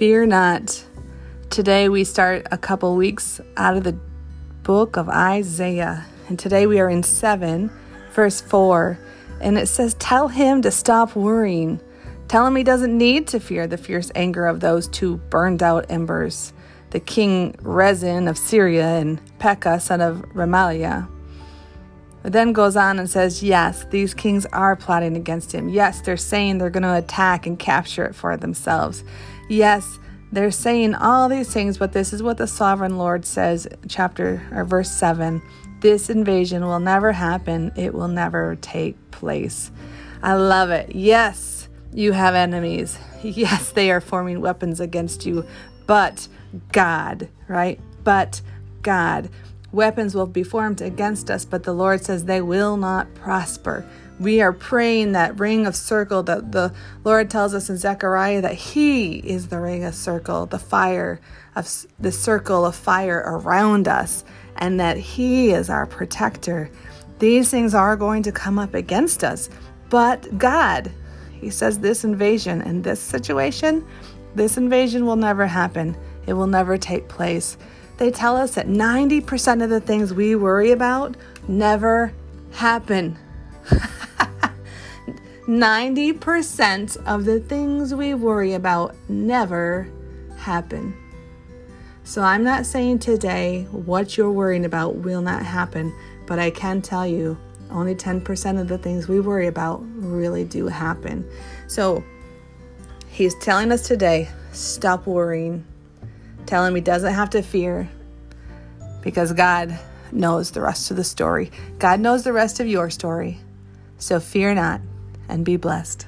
Fear not. Today we start a couple weeks out of the book of Isaiah. And today we are in 7, verse 4. And it says, Tell him to stop worrying. Tell him he doesn't need to fear the fierce anger of those two burned out embers, the king Rezin of Syria and Pekah, son of Remaliah. Then goes on and says, Yes, these kings are plotting against him. Yes, they're saying they're going to attack and capture it for themselves. Yes, they're saying all these things, but this is what the sovereign Lord says, chapter or verse 7. This invasion will never happen. It will never take place. I love it. Yes, you have enemies. Yes, they are forming weapons against you, but God, right? But God. Weapons will be formed against us, but the Lord says they will not prosper. We are praying that ring of circle that the Lord tells us in Zechariah that He is the ring of circle, the fire of the circle of fire around us, and that He is our protector. These things are going to come up against us, but God, He says, this invasion and this situation, this invasion will never happen. It will never take place. They tell us that 90% of the things we worry about never happen. 90% of the things we worry about never happen. So I'm not saying today what you're worrying about will not happen, but I can tell you only 10% of the things we worry about really do happen. So he's telling us today stop worrying. Tell him he doesn't have to fear because God knows the rest of the story. God knows the rest of your story. So fear not and be blessed.